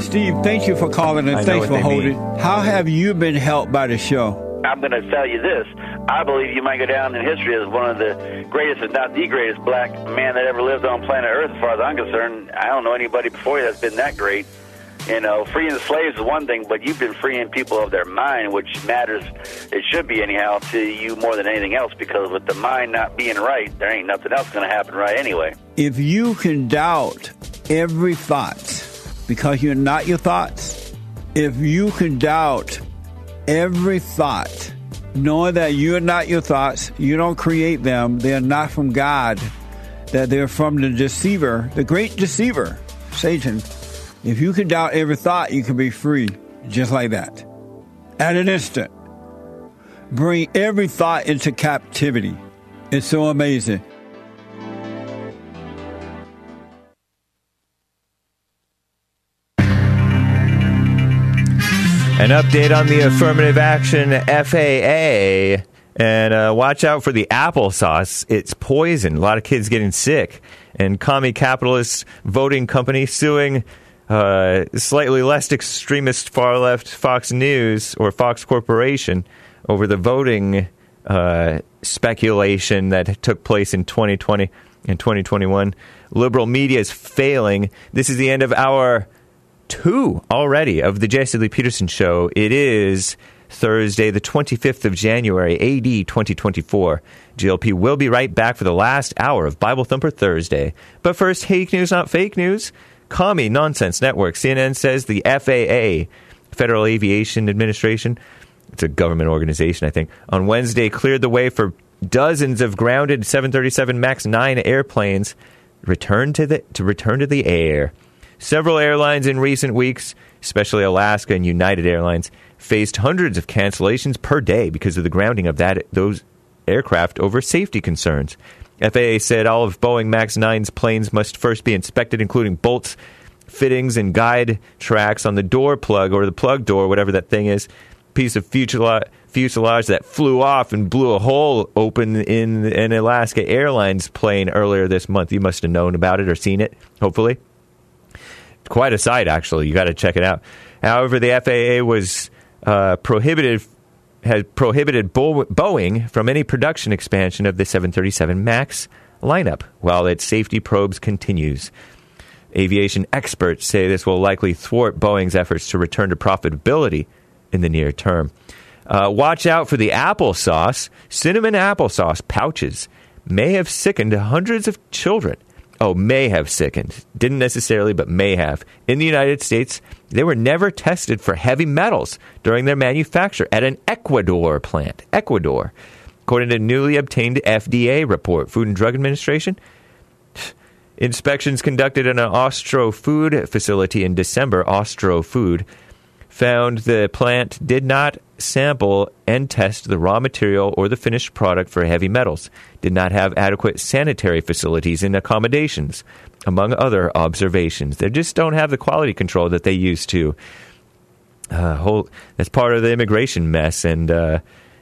Steve, thank you for calling and I thanks for they holding. How have you been helped by the show? I'm going to tell you this. I believe you might go down in history as one of the greatest, if not the greatest, black man that ever lived on planet Earth. As far as I'm concerned, I don't know anybody before you that's been that great. You know, freeing slaves is one thing, but you've been freeing people of their mind, which matters. It should be anyhow to you more than anything else, because with the mind not being right, there ain't nothing else going to happen right anyway. If you can doubt every thought because you're not your thoughts, if you can doubt every thought, knowing that you're not your thoughts, you don't create them, they're not from God, that they're from the deceiver, the great deceiver, Satan. If you can doubt every thought, you can be free just like that. At an instant. Bring every thought into captivity. It's so amazing. An update on the affirmative action FAA. And uh, watch out for the applesauce. It's poison. A lot of kids getting sick. and commie capitalist voting company suing uh, slightly less extremist far left Fox News or Fox Corporation over the voting uh, speculation that took place in 2020 and 2021. Liberal media is failing. This is the end of our two already of the Jesse Lee Peterson show. It is Thursday, the 25th of January, AD 2024. JLP will be right back for the last hour of Bible Thumper Thursday. But first, fake news, not fake news. Commie Nonsense Network. CNN says the FAA, Federal Aviation Administration, it's a government organization, I think, on Wednesday cleared the way for dozens of grounded 737 MAX 9 airplanes return to the to return to the air. Several airlines in recent weeks, especially Alaska and United Airlines, faced hundreds of cancellations per day because of the grounding of that those aircraft over safety concerns. FAA said all of Boeing MAX 9's planes must first be inspected, including bolts, fittings, and guide tracks on the door plug or the plug door, whatever that thing is. Piece of fuselage, fuselage that flew off and blew a hole open in an Alaska Airlines plane earlier this month. You must have known about it or seen it, hopefully. Quite a sight, actually. You got to check it out. However, the FAA was uh, prohibited has prohibited Bo- Boeing from any production expansion of the 737 MAX lineup while its safety probes continues. Aviation experts say this will likely thwart Boeing's efforts to return to profitability in the near term. Uh, watch out for the applesauce. Cinnamon applesauce pouches may have sickened hundreds of children. Oh, may have sickened. Didn't necessarily, but may have. In the United States, they were never tested for heavy metals during their manufacture at an Ecuador plant. Ecuador. According to a newly obtained FDA report, Food and Drug Administration, inspections conducted in an Austrofood facility in December, Austrofood, found the plant did not sample and test the raw material or the finished product for heavy metals, did not have adequate sanitary facilities and accommodations, among other observations. They just don't have the quality control that they used to. Uh, whole, that's part of the immigration mess and uh,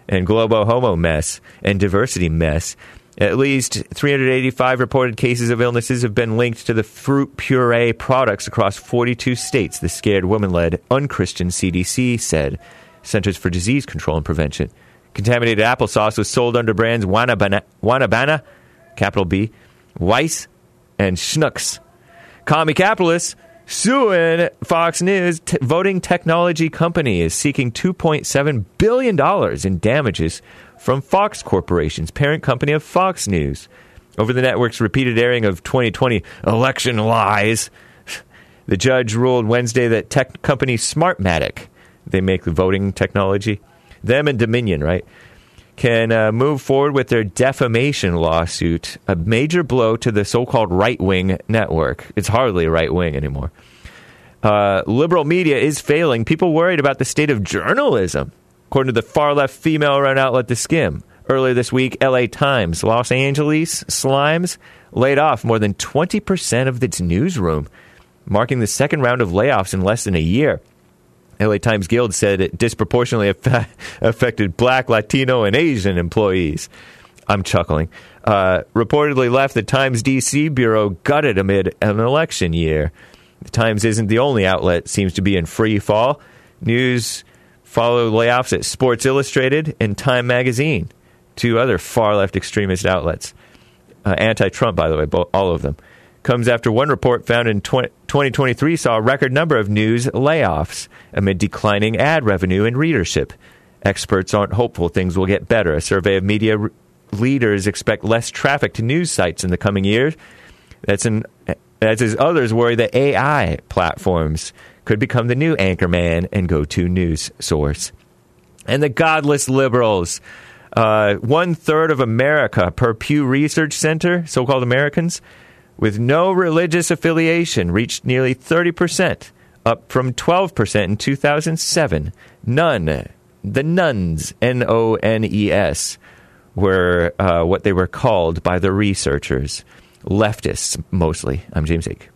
and globo homo mess and diversity mess. At least 385 reported cases of illnesses have been linked to the fruit puree products across 42 states, the scared woman led unchristian CDC said. Centers for Disease Control and Prevention. Contaminated applesauce was sold under brands WanaBana, capital B, Weiss, and Schnucks. Commie capitalists suing Fox News t- voting technology company is seeking $2.7 billion in damages from Fox Corporation's parent company of Fox News over the network's repeated airing of 2020 election lies. The judge ruled Wednesday that tech company Smartmatic, they make the voting technology, them and Dominion, right, can uh, move forward with their defamation lawsuit, a major blow to the so called right wing network. It's hardly right wing anymore. Uh, liberal media is failing. People worried about the state of journalism, according to the far left female run outlet The Skimm. Earlier this week, LA Times, Los Angeles Slimes laid off more than 20% of its newsroom, marking the second round of layoffs in less than a year. LA Times Guild said it disproportionately aff- affected black, Latino, and Asian employees. I'm chuckling. Uh, reportedly left the Times DC bureau gutted amid an election year. The Times isn't the only outlet seems to be in free fall. News follow layoffs at Sports Illustrated and Time Magazine, two other far left extremist outlets. Uh, Anti Trump, by the way, bo- all of them. Comes after one report found in 20, 2023 saw a record number of news layoffs amid declining ad revenue and readership. Experts aren't hopeful things will get better. A survey of media r- leaders expect less traffic to news sites in the coming years. That's an, as is others worry that AI platforms could become the new anchorman and go-to news source. And the godless liberals. Uh, one third of America per Pew Research Center, so called Americans, with no religious affiliation reached nearly 30%, up from 12% in 2007. None, the nones, N O N E S, were uh, what they were called by the researchers. Leftists, mostly. I'm James Hake.